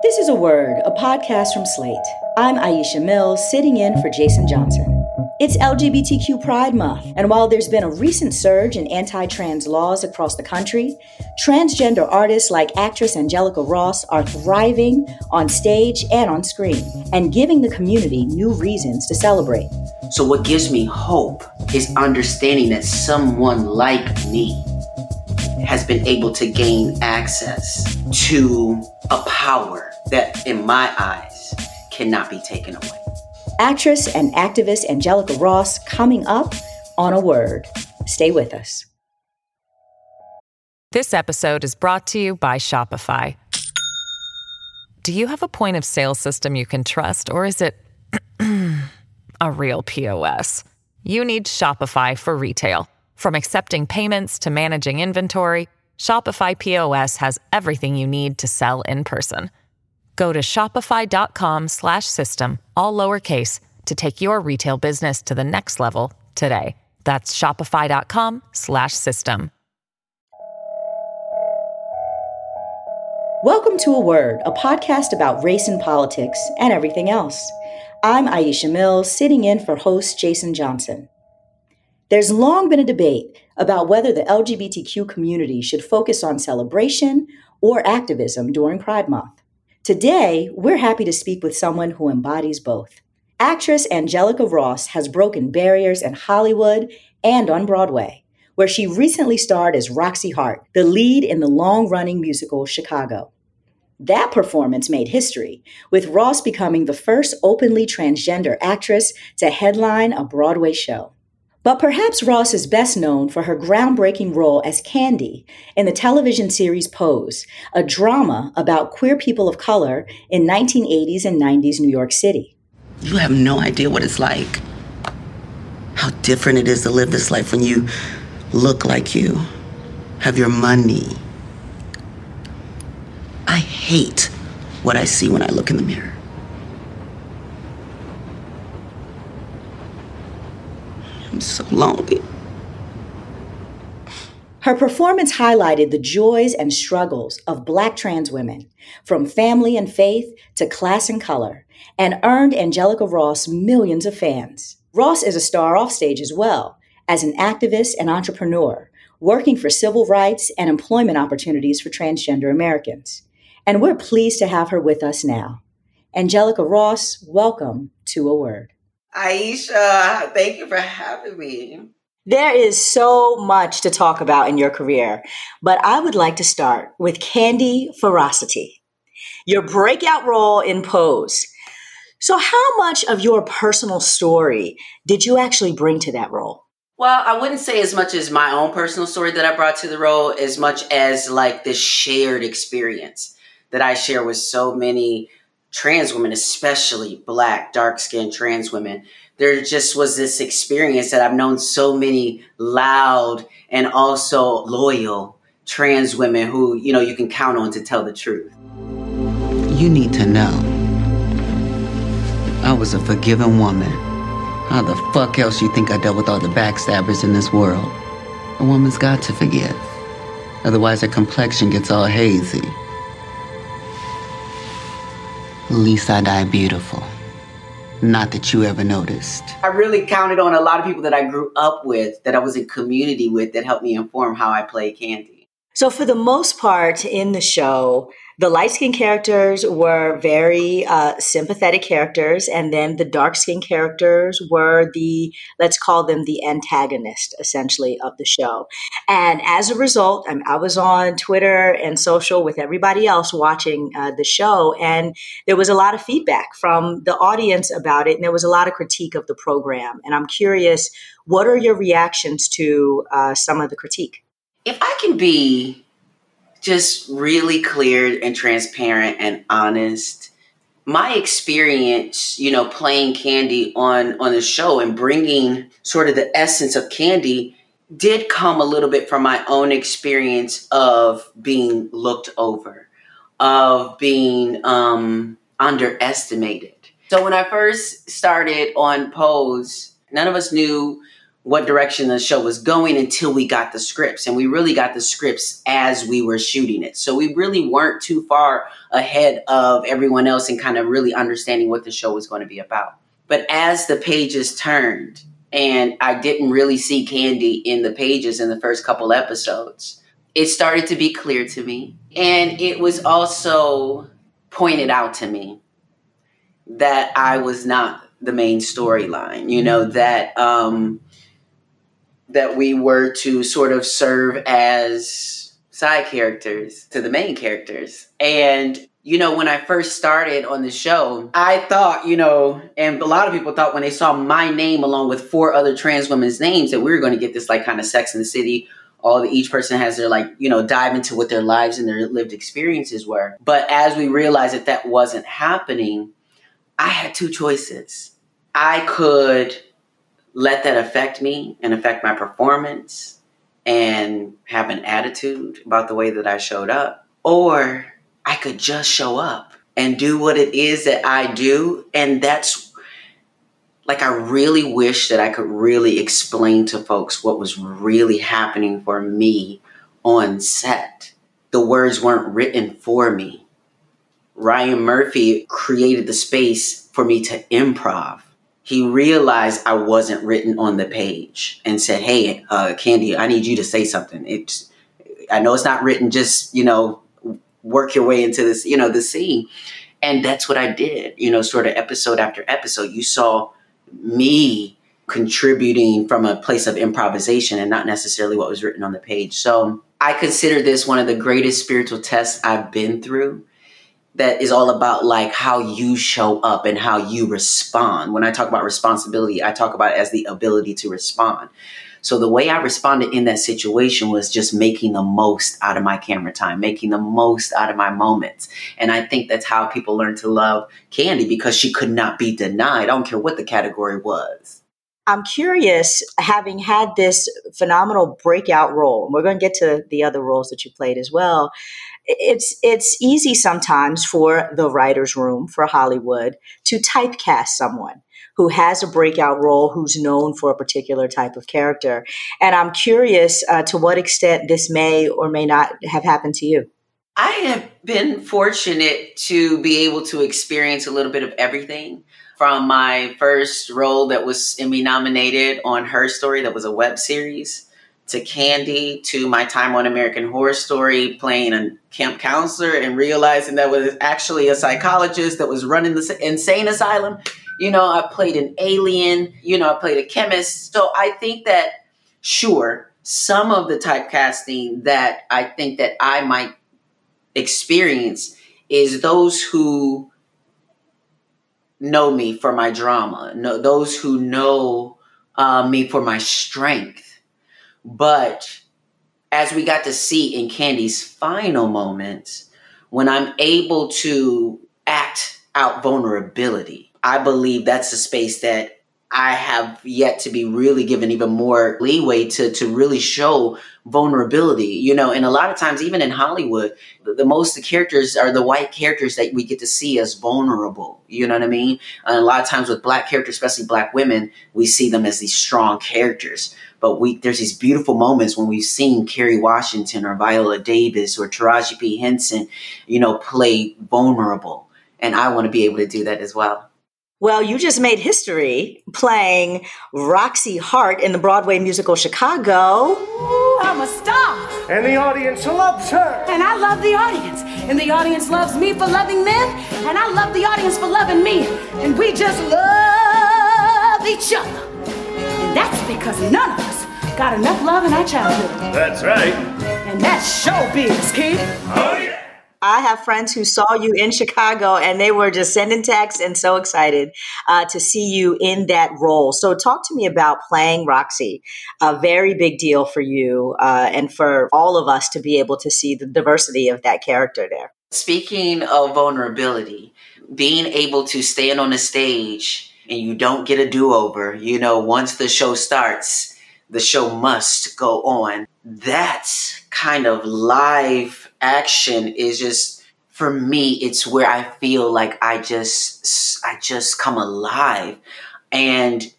This is A Word, a podcast from Slate. I'm Aisha Mills, sitting in for Jason Johnson. It's LGBTQ Pride Month, and while there's been a recent surge in anti trans laws across the country, transgender artists like actress Angelica Ross are thriving on stage and on screen, and giving the community new reasons to celebrate. So, what gives me hope is understanding that someone like me has been able to gain access to a power that, in my eyes, cannot be taken away. Actress and activist Angelica Ross coming up on a word. Stay with us. This episode is brought to you by Shopify. Do you have a point of sale system you can trust, or is it a real POS? You need Shopify for retail. From accepting payments to managing inventory, Shopify POS has everything you need to sell in person. Go to shopify.com/system all lowercase to take your retail business to the next level today. That's shopify.com/system. Welcome to A Word, a podcast about race and politics and everything else. I'm Aisha Mills, sitting in for host Jason Johnson. There's long been a debate about whether the LGBTQ community should focus on celebration or activism during Pride Month. Today, we're happy to speak with someone who embodies both. Actress Angelica Ross has broken barriers in Hollywood and on Broadway, where she recently starred as Roxie Hart, the lead in the long running musical Chicago. That performance made history, with Ross becoming the first openly transgender actress to headline a Broadway show. But perhaps Ross is best known for her groundbreaking role as Candy in the television series Pose, a drama about queer people of color in 1980s and 90s New York City. You have no idea what it's like. How different it is to live this life when you look like you, have your money. I hate what I see when I look in the mirror. So lonely. Her performance highlighted the joys and struggles of Black trans women, from family and faith to class and color, and earned Angelica Ross millions of fans. Ross is a star offstage as well, as an activist and entrepreneur, working for civil rights and employment opportunities for transgender Americans. And we're pleased to have her with us now. Angelica Ross, welcome to A Word. Aisha, thank you for having me. There is so much to talk about in your career, but I would like to start with Candy Ferocity, your breakout role in Pose. So, how much of your personal story did you actually bring to that role? Well, I wouldn't say as much as my own personal story that I brought to the role, as much as like this shared experience that I share with so many trans women, especially black, dark skinned trans women, there just was this experience that I've known so many loud and also loyal trans women who, you know, you can count on to tell the truth. You need to know. I was a forgiven woman. How the fuck else you think I dealt with all the backstabbers in this world? A woman's got to forgive. Otherwise, her complexion gets all hazy. At least I die beautiful. Not that you ever noticed. I really counted on a lot of people that I grew up with, that I was in community with, that helped me inform how I play Candy. So, for the most part in the show, the light skinned characters were very uh, sympathetic characters, and then the dark skinned characters were the, let's call them the antagonist, essentially, of the show. And as a result, I, I was on Twitter and social with everybody else watching uh, the show, and there was a lot of feedback from the audience about it, and there was a lot of critique of the program. And I'm curious, what are your reactions to uh, some of the critique? If I can be just really clear and transparent and honest. My experience, you know, playing Candy on on the show and bringing sort of the essence of Candy did come a little bit from my own experience of being looked over, of being um, underestimated. So when I first started on Pose, none of us knew what direction the show was going until we got the scripts. And we really got the scripts as we were shooting it. So we really weren't too far ahead of everyone else and kind of really understanding what the show was going to be about. But as the pages turned, and I didn't really see Candy in the pages in the first couple episodes, it started to be clear to me. And it was also pointed out to me that I was not the main storyline, you know, that um that we were to sort of serve as side characters to the main characters. And you know, when I first started on the show, I thought, you know, and a lot of people thought when they saw my name along with four other trans women's names that we were going to get this like kind of Sex in the City. All the, each person has their like, you know, dive into what their lives and their lived experiences were. But as we realized that that wasn't happening, I had two choices. I could let that affect me and affect my performance and have an attitude about the way that I showed up, or I could just show up and do what it is that I do. And that's like, I really wish that I could really explain to folks what was really happening for me on set. The words weren't written for me. Ryan Murphy created the space for me to improv. He realized I wasn't written on the page and said, Hey, uh, Candy, I need you to say something. It's, I know it's not written just, you know, work your way into this, you know, the scene. And that's what I did, you know, sort of episode after episode. You saw me contributing from a place of improvisation and not necessarily what was written on the page. So I consider this one of the greatest spiritual tests I've been through that is all about like how you show up and how you respond. When I talk about responsibility, I talk about as the ability to respond. So the way I responded in that situation was just making the most out of my camera time, making the most out of my moments. And I think that's how people learn to love Candy because she could not be denied. I don't care what the category was. I'm curious, having had this phenomenal breakout role, and we're going to get to the other roles that you played as well. It's it's easy sometimes for the writers' room for Hollywood to typecast someone who has a breakout role, who's known for a particular type of character. And I'm curious uh, to what extent this may or may not have happened to you. I have been fortunate to be able to experience a little bit of everything from my first role that was Emmy nominated on Her Story, that was a web series, to Candy to my time on American Horror Story, playing a camp counselor and realizing that was actually a psychologist that was running the insane asylum you know, I played an alien. You know, I played a chemist. So I think that, sure, some of the typecasting that I think that I might experience is those who know me for my drama, know, those who know uh, me for my strength. But as we got to see in Candy's final moments, when I'm able to act out vulnerability, I believe that's a space that I have yet to be really given even more leeway to to really show vulnerability, you know. And a lot of times, even in Hollywood, the, the most the characters are the white characters that we get to see as vulnerable. You know what I mean? And a lot of times with black characters, especially black women, we see them as these strong characters. But we there's these beautiful moments when we've seen Kerry Washington or Viola Davis or Taraji P Henson, you know, play vulnerable, and I want to be able to do that as well. Well, you just made history playing Roxie Hart in the Broadway musical Chicago. Ooh, I'm a star. And the audience loves her. And I love the audience. And the audience loves me for loving them. And I love the audience for loving me. And we just love each other. And that's because none of us got enough love in our childhood. That's right. And that's showbiz, kid. Oh, yeah. I have friends who saw you in Chicago and they were just sending texts and so excited uh, to see you in that role. So, talk to me about playing Roxie, a very big deal for you uh, and for all of us to be able to see the diversity of that character there. Speaking of vulnerability, being able to stand on a stage and you don't get a do over, you know, once the show starts, the show must go on. That kind of live action is just for me it's where i feel like i just i just come alive and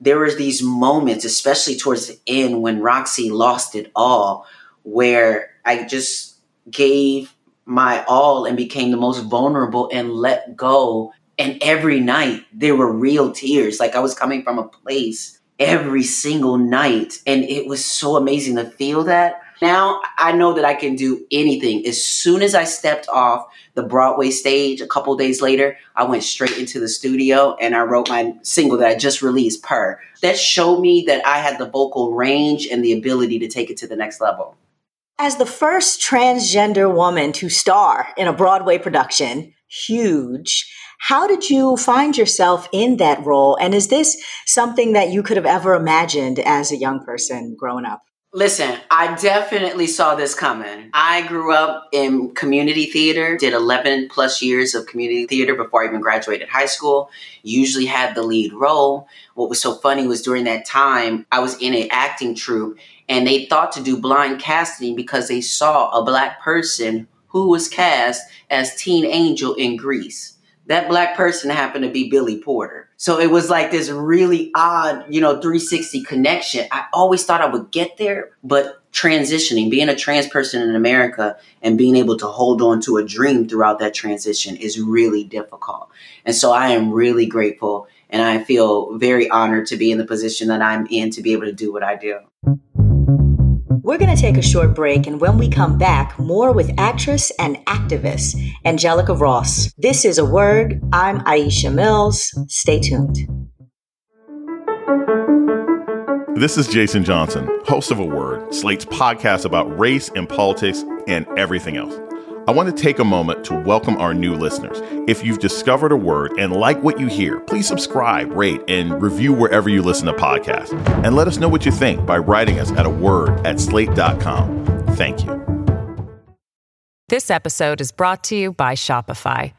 there were these moments, especially towards the end when Roxie lost it all, where I just gave my all and became the most vulnerable and let go. And every night there were real tears. Like I was coming from a place every single night. And it was so amazing to feel that. Now I know that I can do anything. As soon as I stepped off the Broadway stage a couple days later, I went straight into the studio and I wrote my single that I just released, Per. That showed me that I had the vocal range and the ability to take it to the next level. As the first transgender woman to star in a Broadway production, huge. How did you find yourself in that role? And is this something that you could have ever imagined as a young person growing up? Listen, I definitely saw this coming. I grew up in community theater, did 11 plus years of community theater before I even graduated high school, usually had the lead role. What was so funny was during that time, I was in an acting troupe and they thought to do blind casting because they saw a black person who was cast as Teen Angel in Grease that black person happened to be Billy Porter. So it was like this really odd, you know, 360 connection. I always thought I would get there, but transitioning, being a trans person in America and being able to hold on to a dream throughout that transition is really difficult. And so I am really grateful and I feel very honored to be in the position that I'm in to be able to do what I do. We're going to take a short break, and when we come back, more with actress and activist Angelica Ross. This is a word. I'm Aisha Mills. Stay tuned. This is Jason Johnson, host of A Word, Slate's podcast about race and politics and everything else. I want to take a moment to welcome our new listeners. If you've discovered a word and like what you hear, please subscribe, rate, and review wherever you listen to podcasts. And let us know what you think by writing us at a word at slate.com. Thank you. This episode is brought to you by Shopify.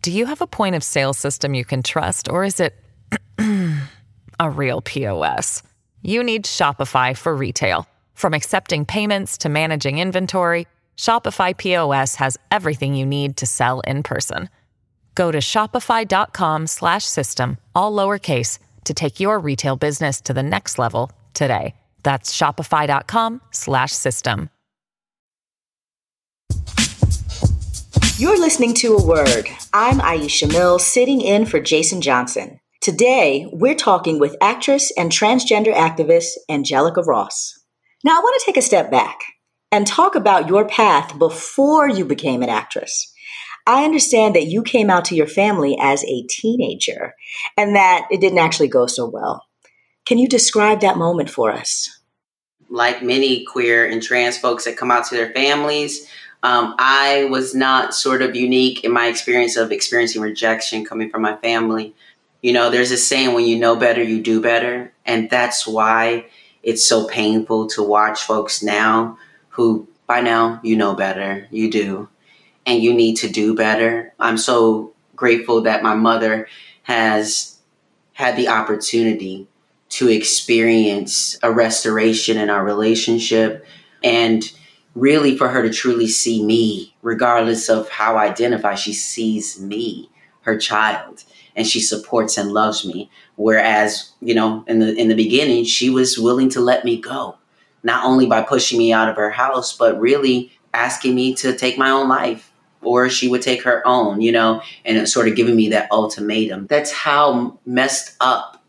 Do you have a point of sale system you can trust, or is it a real POS? You need Shopify for retail. From accepting payments to managing inventory, Shopify POS has everything you need to sell in person. Go to shopify.com/system all lowercase to take your retail business to the next level today. That's shopify.com/system. You're listening to A Word. I'm Aisha Mills, sitting in for Jason Johnson. Today, we're talking with actress and transgender activist Angelica Ross. Now, I want to take a step back and talk about your path before you became an actress. I understand that you came out to your family as a teenager and that it didn't actually go so well. Can you describe that moment for us? Like many queer and trans folks that come out to their families, um, I was not sort of unique in my experience of experiencing rejection coming from my family. You know, there's a saying when you know better, you do better. And that's why it's so painful to watch folks now who by now you know better, you do, and you need to do better. I'm so grateful that my mother has had the opportunity to experience a restoration in our relationship and really for her to truly see me, regardless of how I identify, she sees me, her child, and she supports and loves me. Whereas, you know, in the in the beginning, she was willing to let me go not only by pushing me out of her house, but really asking me to take my own life or she would take her own, you know, and sort of giving me that ultimatum. That's how messed up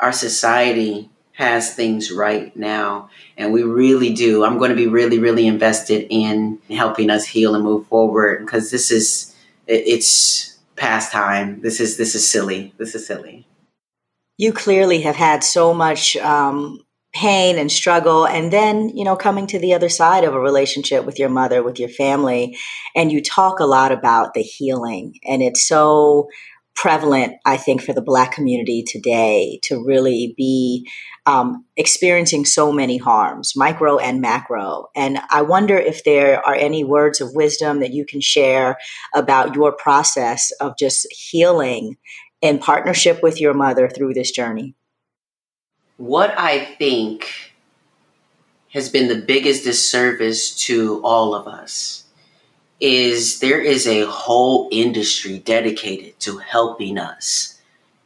our society has things right now. And we really do. I'm going to be really, really invested in helping us heal and move forward because this is, it's past time. This is, this is silly. This is silly. You clearly have had so much um, pain and struggle and then you know coming to the other side of a relationship with your mother with your family and you talk a lot about the healing. And it's so prevalent i think for the black community today to really be um, experiencing so many harms micro and macro. And i wonder if there are any words of wisdom that you can share about your process of just healing in partnership with your mother through this journey what I think has been the biggest disservice to all of us is there is a whole industry dedicated to helping us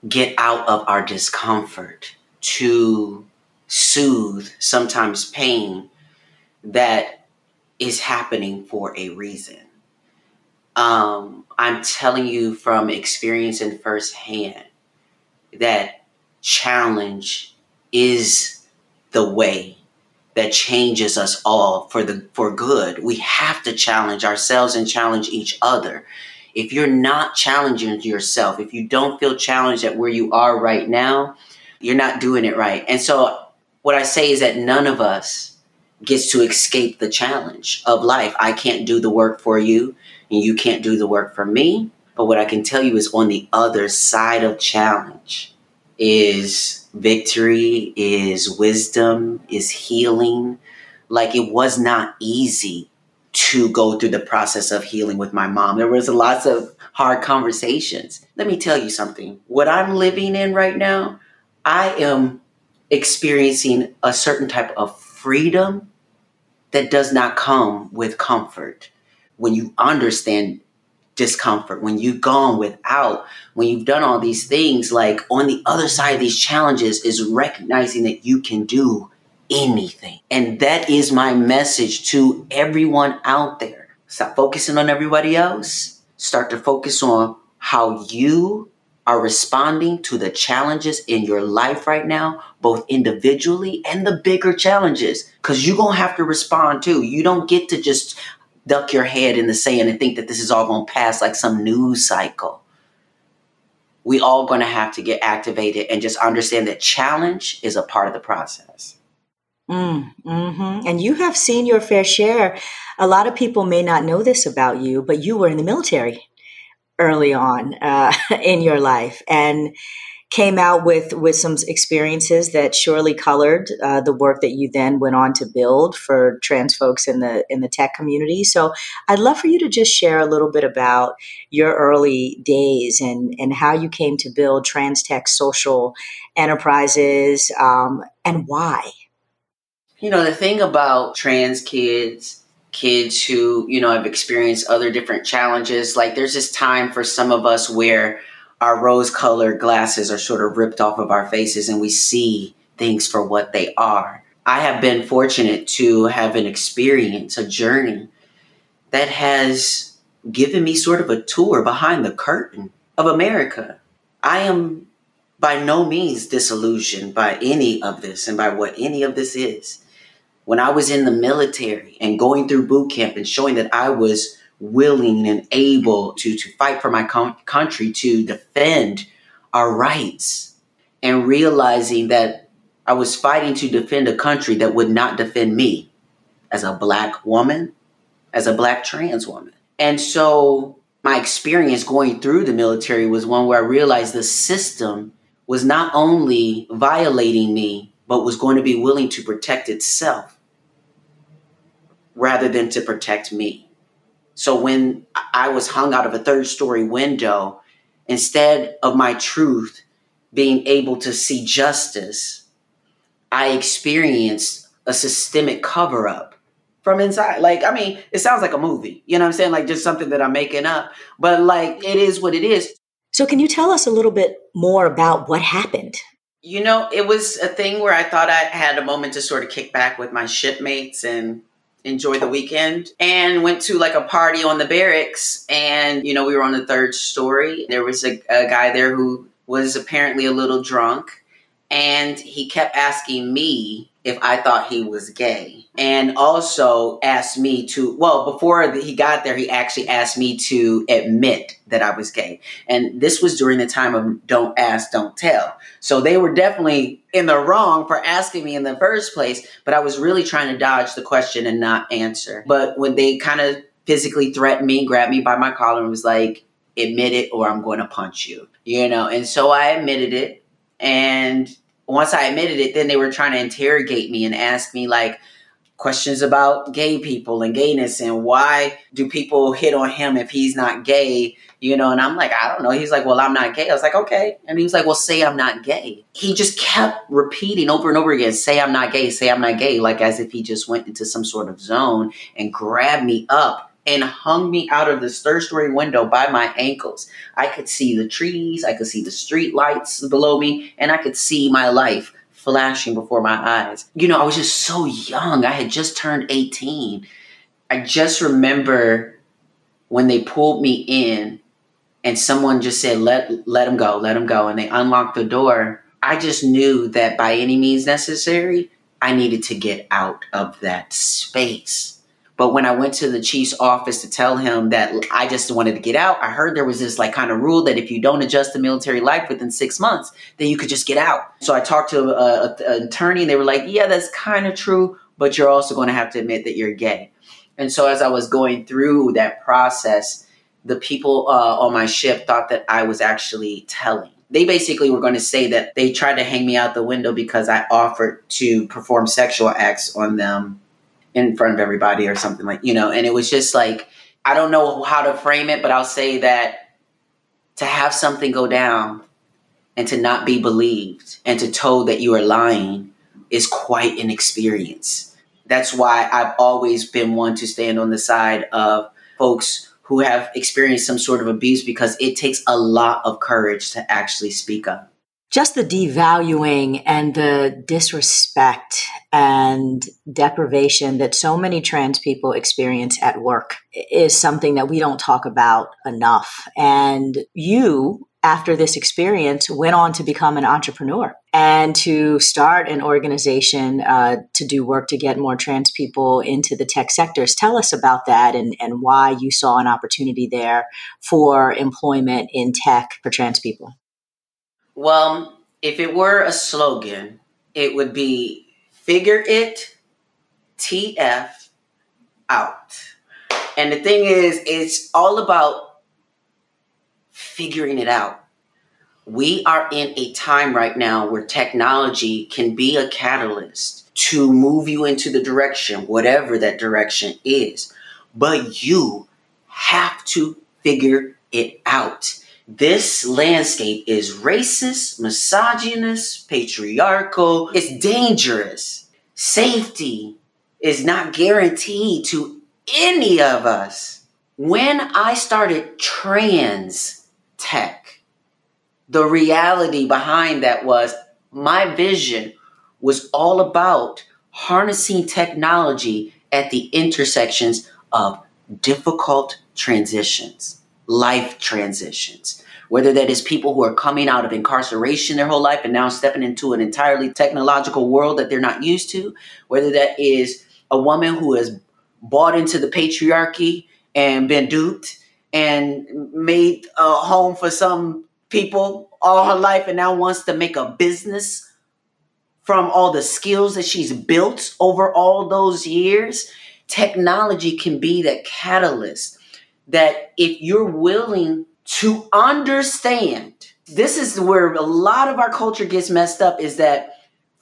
get out of our discomfort, to soothe sometimes pain that is happening for a reason. Um, I'm telling you from experience and firsthand that challenge is the way that changes us all for the for good. We have to challenge ourselves and challenge each other. If you're not challenging yourself, if you don't feel challenged at where you are right now, you're not doing it right. And so what I say is that none of us gets to escape the challenge of life. I can't do the work for you and you can't do the work for me. But what I can tell you is on the other side of challenge is victory, is wisdom, is healing. Like it was not easy to go through the process of healing with my mom. There was lots of hard conversations. Let me tell you something. What I'm living in right now, I am experiencing a certain type of freedom that does not come with comfort. When you understand discomfort, when you've gone without, when you've done all these things, like on the other side of these challenges is recognizing that you can do anything. And that is my message to everyone out there. Stop focusing on everybody else. Start to focus on how you are responding to the challenges in your life right now, both individually and the bigger challenges, because you're going to have to respond too. You don't get to just duck your head in the sand and think that this is all going to pass like some news cycle. We all going to have to get activated and just understand that challenge is a part of the process. Mm, hmm And you have seen your fair share. A lot of people may not know this about you, but you were in the military early on uh, in your life and came out with with some experiences that surely colored uh, the work that you then went on to build for trans folks in the in the tech community. So I'd love for you to just share a little bit about your early days and and how you came to build trans tech social enterprises um, and why. You know the thing about trans kids kids who you know have experienced other different challenges like there's this time for some of us where our rose colored glasses are sort of ripped off of our faces and we see things for what they are. I have been fortunate to have an experience a journey that has given me sort of a tour behind the curtain of america. I am by no means disillusioned by any of this and by what any of this is. When I was in the military and going through boot camp and showing that I was willing and able to, to fight for my com- country, to defend our rights, and realizing that I was fighting to defend a country that would not defend me as a black woman, as a black trans woman. And so my experience going through the military was one where I realized the system was not only violating me, but was going to be willing to protect itself rather than to protect me. So when I was hung out of a third story window, instead of my truth being able to see justice, I experienced a systemic cover up from inside. Like, I mean, it sounds like a movie, you know what I'm saying? Like, just something that I'm making up, but like, it is what it is. So, can you tell us a little bit more about what happened? You know, it was a thing where I thought I had a moment to sort of kick back with my shipmates and enjoy the weekend and went to like a party on the barracks and you know we were on the third story there was a, a guy there who was apparently a little drunk and he kept asking me if I thought he was gay. And also asked me to, well, before he got there, he actually asked me to admit that I was gay. And this was during the time of don't ask, don't tell. So they were definitely in the wrong for asking me in the first place, but I was really trying to dodge the question and not answer. But when they kind of physically threatened me, grabbed me by my collar and was like, admit it or I'm going to punch you, you know? And so I admitted it. And once I admitted it, then they were trying to interrogate me and ask me like questions about gay people and gayness and why do people hit on him if he's not gay, you know? And I'm like, I don't know. He's like, well, I'm not gay. I was like, okay. And he was like, well, say I'm not gay. He just kept repeating over and over again, say I'm not gay, say I'm not gay, like as if he just went into some sort of zone and grabbed me up and hung me out of this third story window by my ankles. I could see the trees, I could see the street lights below me, and I could see my life flashing before my eyes. You know, I was just so young. I had just turned 18. I just remember when they pulled me in and someone just said, let, let him go, let him go. And they unlocked the door. I just knew that by any means necessary, I needed to get out of that space. But when I went to the chief's office to tell him that I just wanted to get out, I heard there was this like kind of rule that if you don't adjust to military life within six months, then you could just get out. So I talked to an attorney and they were like, yeah, that's kind of true, but you're also going to have to admit that you're gay. And so as I was going through that process, the people uh, on my ship thought that I was actually telling. They basically were going to say that they tried to hang me out the window because I offered to perform sexual acts on them in front of everybody or something like you know and it was just like i don't know how to frame it but i'll say that to have something go down and to not be believed and to told that you are lying is quite an experience. That's why i've always been one to stand on the side of folks who have experienced some sort of abuse because it takes a lot of courage to actually speak up just the devaluing and the disrespect and deprivation that so many trans people experience at work is something that we don't talk about enough. And you, after this experience, went on to become an entrepreneur and to start an organization uh, to do work to get more trans people into the tech sectors. Tell us about that and, and why you saw an opportunity there for employment in tech for trans people. Well, if it were a slogan, it would be figure it TF out. And the thing is, it's all about figuring it out. We are in a time right now where technology can be a catalyst to move you into the direction, whatever that direction is. But you have to figure it out. This landscape is racist, misogynist, patriarchal. It's dangerous. Safety is not guaranteed to any of us. When I started trans tech, the reality behind that was my vision was all about harnessing technology at the intersections of difficult transitions life transitions. Whether that is people who are coming out of incarceration their whole life and now stepping into an entirely technological world that they're not used to, whether that is a woman who has bought into the patriarchy and been duped and made a home for some people all her life and now wants to make a business from all the skills that she's built over all those years. Technology can be that catalyst that if you're willing to understand, this is where a lot of our culture gets messed up is that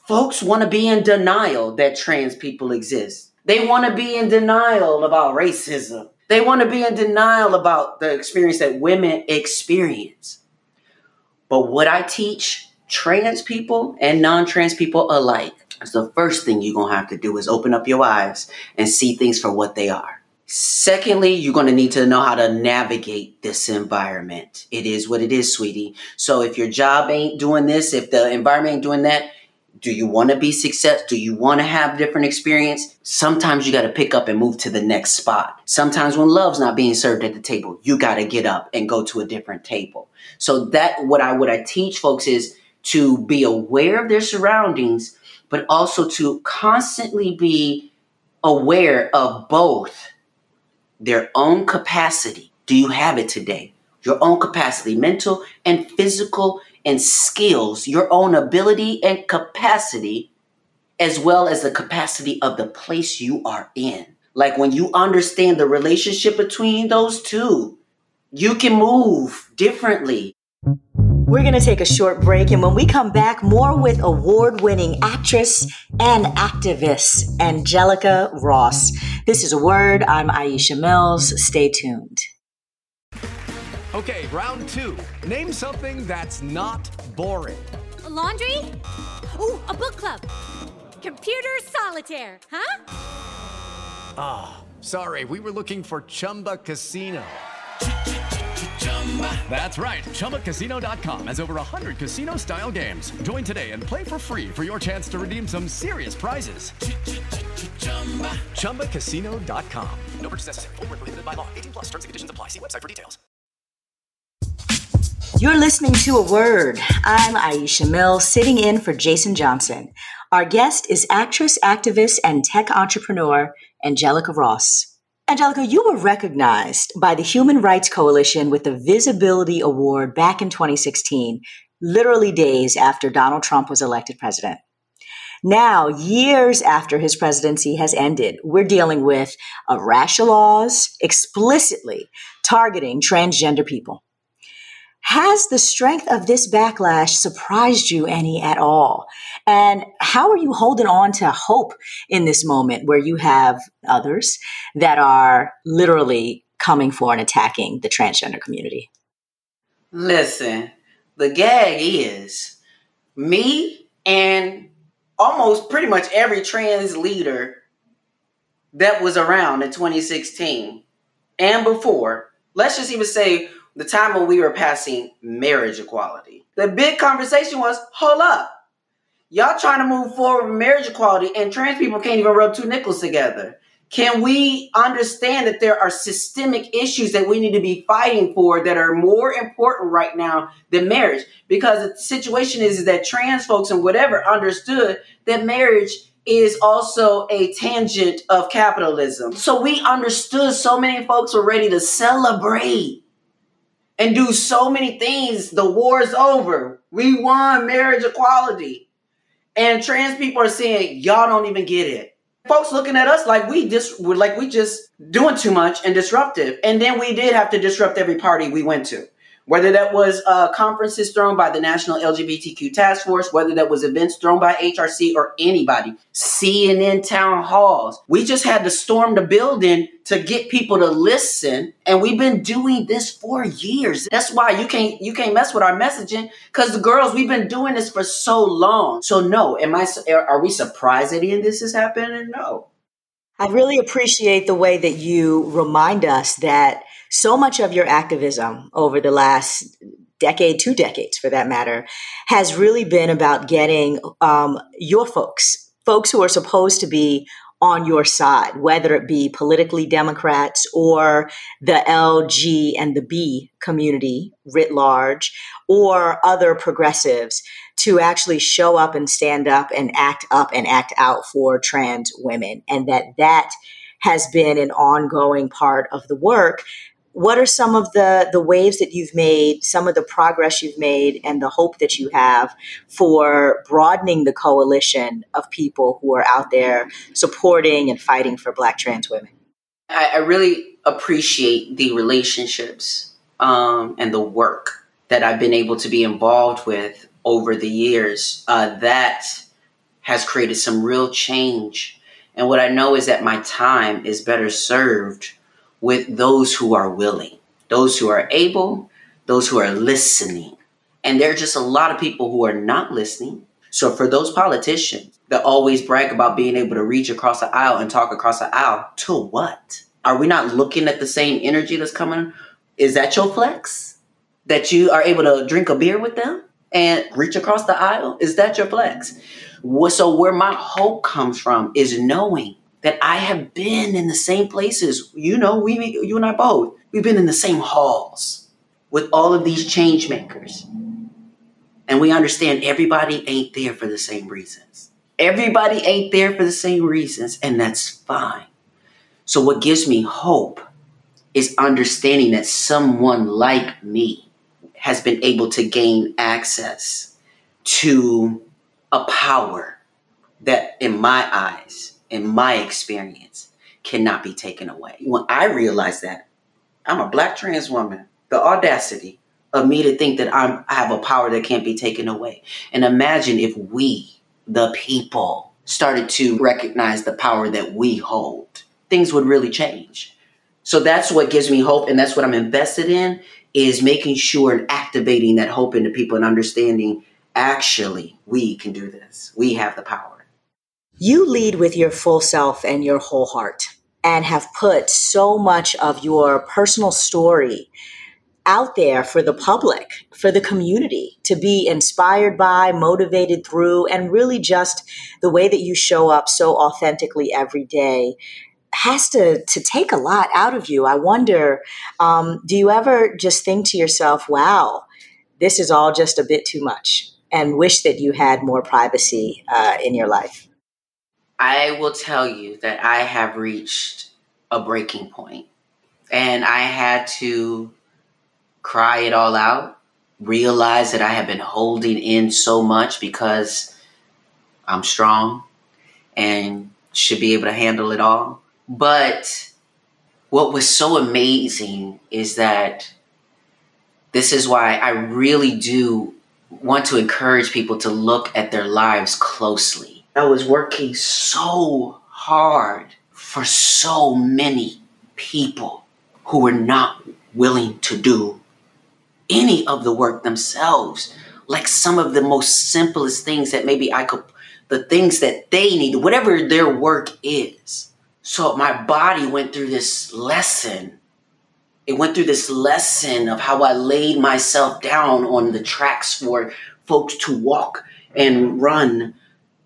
folks want to be in denial that trans people exist. They want to be in denial about racism. They want to be in denial about the experience that women experience. But what I teach trans people and non trans people alike is the first thing you're going to have to do is open up your eyes and see things for what they are. Secondly, you're going to need to know how to navigate this environment. It is what it is, sweetie. So if your job ain't doing this, if the environment ain't doing that, do you want to be successful? Do you want to have different experience? Sometimes you got to pick up and move to the next spot. Sometimes when love's not being served at the table, you got to get up and go to a different table. So that what I what I teach folks is to be aware of their surroundings, but also to constantly be aware of both their own capacity. Do you have it today? Your own capacity, mental and physical and skills, your own ability and capacity, as well as the capacity of the place you are in. Like when you understand the relationship between those two, you can move differently. We're going to take a short break, and when we come back, more with award winning actress and activist Angelica Ross. This is a word. I'm Aisha Mills. Stay tuned. Okay, round two. Name something that's not boring. A laundry? Ooh, a book club. Computer solitaire, huh? Ah. Sorry, we were looking for Chumba Casino. That's right. ChumbaCasino.com has over 100 casino style games. Join today and play for free for your chance to redeem some serious prizes. ChumbaCasino.com. No purchase necessary. Full prohibited by law. 18 plus terms and conditions apply. See website for details. You're listening to A Word. I'm Aisha Mill, sitting in for Jason Johnson. Our guest is actress, activist, and tech entrepreneur Angelica Ross. Angelica, you were recognized by the Human Rights Coalition with the Visibility Award back in 2016, literally days after Donald Trump was elected president. Now, years after his presidency has ended, we're dealing with a rash of laws explicitly targeting transgender people. Has the strength of this backlash surprised you any at all? And how are you holding on to hope in this moment where you have others that are literally coming for and attacking the transgender community? Listen, the gag is me and almost pretty much every trans leader that was around in 2016 and before. Let's just even say the time when we were passing marriage equality. The big conversation was hold up. Y'all trying to move forward with marriage equality, and trans people can't even rub two nickels together. Can we understand that there are systemic issues that we need to be fighting for that are more important right now than marriage? Because the situation is, is that trans folks and whatever understood that marriage is also a tangent of capitalism. So we understood so many folks were ready to celebrate and do so many things. The war's over. We won marriage equality. And trans people are saying, y'all don't even get it. Folks looking at us like we just like we just doing too much and disruptive. And then we did have to disrupt every party we went to whether that was uh, conferences thrown by the National LGBTQ Task Force, whether that was events thrown by HRC or anybody, CNN town halls. We just had to storm the building to get people to listen, and we've been doing this for years. That's why you can't you can't mess with our messaging because the girls we've been doing this for so long. So no, am I? Are we surprised that any of this is happening? No. I really appreciate the way that you remind us that so much of your activism over the last decade, two decades for that matter, has really been about getting um, your folks, folks who are supposed to be on your side, whether it be politically Democrats or the LG and the B community writ large, or other progressives, to actually show up and stand up and act up and act out for trans women. And that that has been an ongoing part of the work what are some of the the waves that you've made some of the progress you've made and the hope that you have for broadening the coalition of people who are out there supporting and fighting for black trans women? I, I really appreciate the relationships um, and the work that i've been able to be involved with over the years uh, that has created some real change. And what i know is that my time is better served with those who are willing, those who are able, those who are listening. And there are just a lot of people who are not listening. So for those politicians that always brag about being able to reach across the aisle and talk across the aisle, to what? Are we not looking at the same energy that's coming? Is that your flex? That you are able to drink a beer with them and reach across the aisle? Is that your flex? So where my hope comes from is knowing that I have been in the same places. You know, we, you and I both, we've been in the same halls with all of these change makers. And we understand everybody ain't there for the same reasons. Everybody ain't there for the same reasons, and that's fine. So, what gives me hope is understanding that someone like me has been able to gain access to a power that, in my eyes, in my experience, cannot be taken away. When I realized that, I'm a black trans woman, the audacity of me to think that I'm, I have a power that can't be taken away. And imagine if we, the people, started to recognize the power that we hold, things would really change. So that's what gives me hope, and that's what I'm invested in is making sure and activating that hope into people and understanding actually we can do this. We have the power. You lead with your full self and your whole heart. and have put so much of your personal story out there for the public, for the community to be inspired by, motivated through, and really just the way that you show up so authentically every day has to to take a lot out of you. I wonder, um, do you ever just think to yourself, "Wow, this is all just a bit too much," and wish that you had more privacy uh, in your life? I will tell you that I have reached a breaking point, and I had to cry it all out, realize that I have been holding in so much because I'm strong and should be able to handle it all. But what was so amazing is that this is why I really do want to encourage people to look at their lives closely. I was working so hard for so many people who were not willing to do any of the work themselves. Like some of the most simplest things that maybe I could, the things that they need, whatever their work is. So my body went through this lesson. It went through this lesson of how I laid myself down on the tracks for folks to walk and run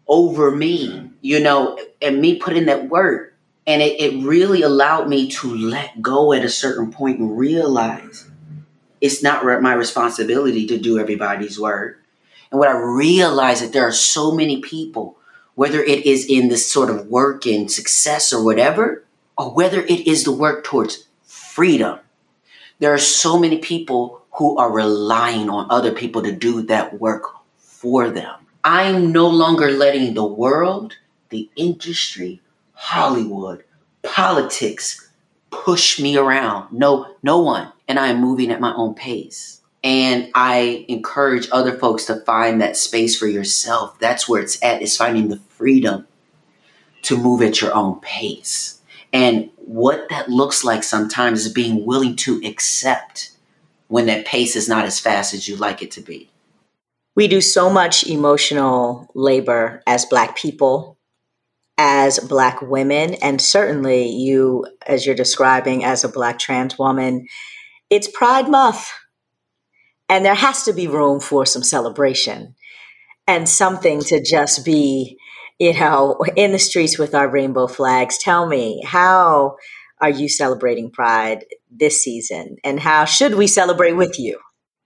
over me, you know, and me putting that work. And it, it really allowed me to let go at a certain point and realize it's not my responsibility to do everybody's work. And what I realized that there are so many people, whether it is in this sort of work and success or whatever, or whether it is the work towards freedom, there are so many people who are relying on other people to do that work for them. I'm no longer letting the world, the industry, Hollywood, politics push me around. No, no one and I am moving at my own pace. And I encourage other folks to find that space for yourself. That's where it's at, is finding the freedom to move at your own pace. And what that looks like sometimes is being willing to accept when that pace is not as fast as you like it to be. We do so much emotional labor as Black people, as Black women, and certainly you, as you're describing, as a Black trans woman it's Pride Month, and there has to be room for some celebration and something to just be, you know, in the streets with our rainbow flags. Tell me, how are you celebrating Pride this season, and how should we celebrate with you?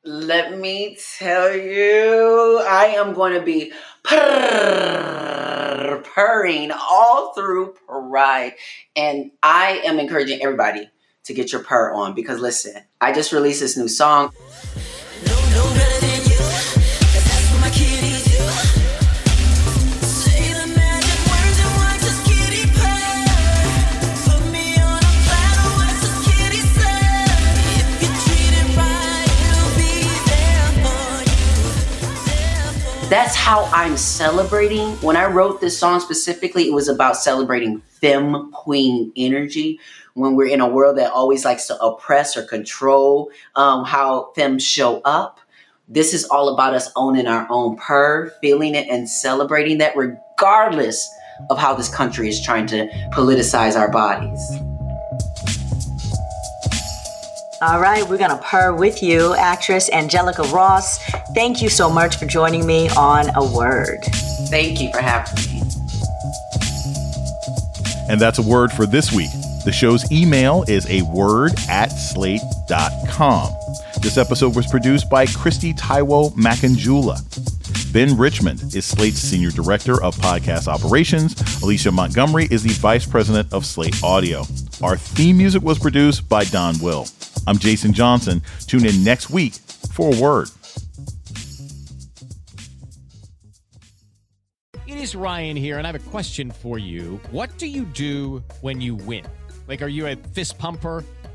Let me tell you, I am going to be purr, purring all through Pride. And I am encouraging everybody to get your purr on because listen, I just released this new song. That's how I'm celebrating. When I wrote this song specifically, it was about celebrating femme queen energy, when we're in a world that always likes to oppress or control um, how femmes show up. This is all about us owning our own purr, feeling it, and celebrating that, regardless of how this country is trying to politicize our bodies. All right, we're going to purr with you, actress Angelica Ross. Thank you so much for joining me on A Word. Thank you for having me. And that's a word for this week. The show's email is a word at slate.com. This episode was produced by Kristie Taiwo Makanjuola. Ben Richmond is Slate's Senior Director of Podcast Operations. Alicia Montgomery is the Vice President of Slate Audio. Our theme music was produced by Don Will. I'm Jason Johnson. Tune in next week for a word. It is Ryan here, and I have a question for you. What do you do when you win? Like, are you a fist pumper?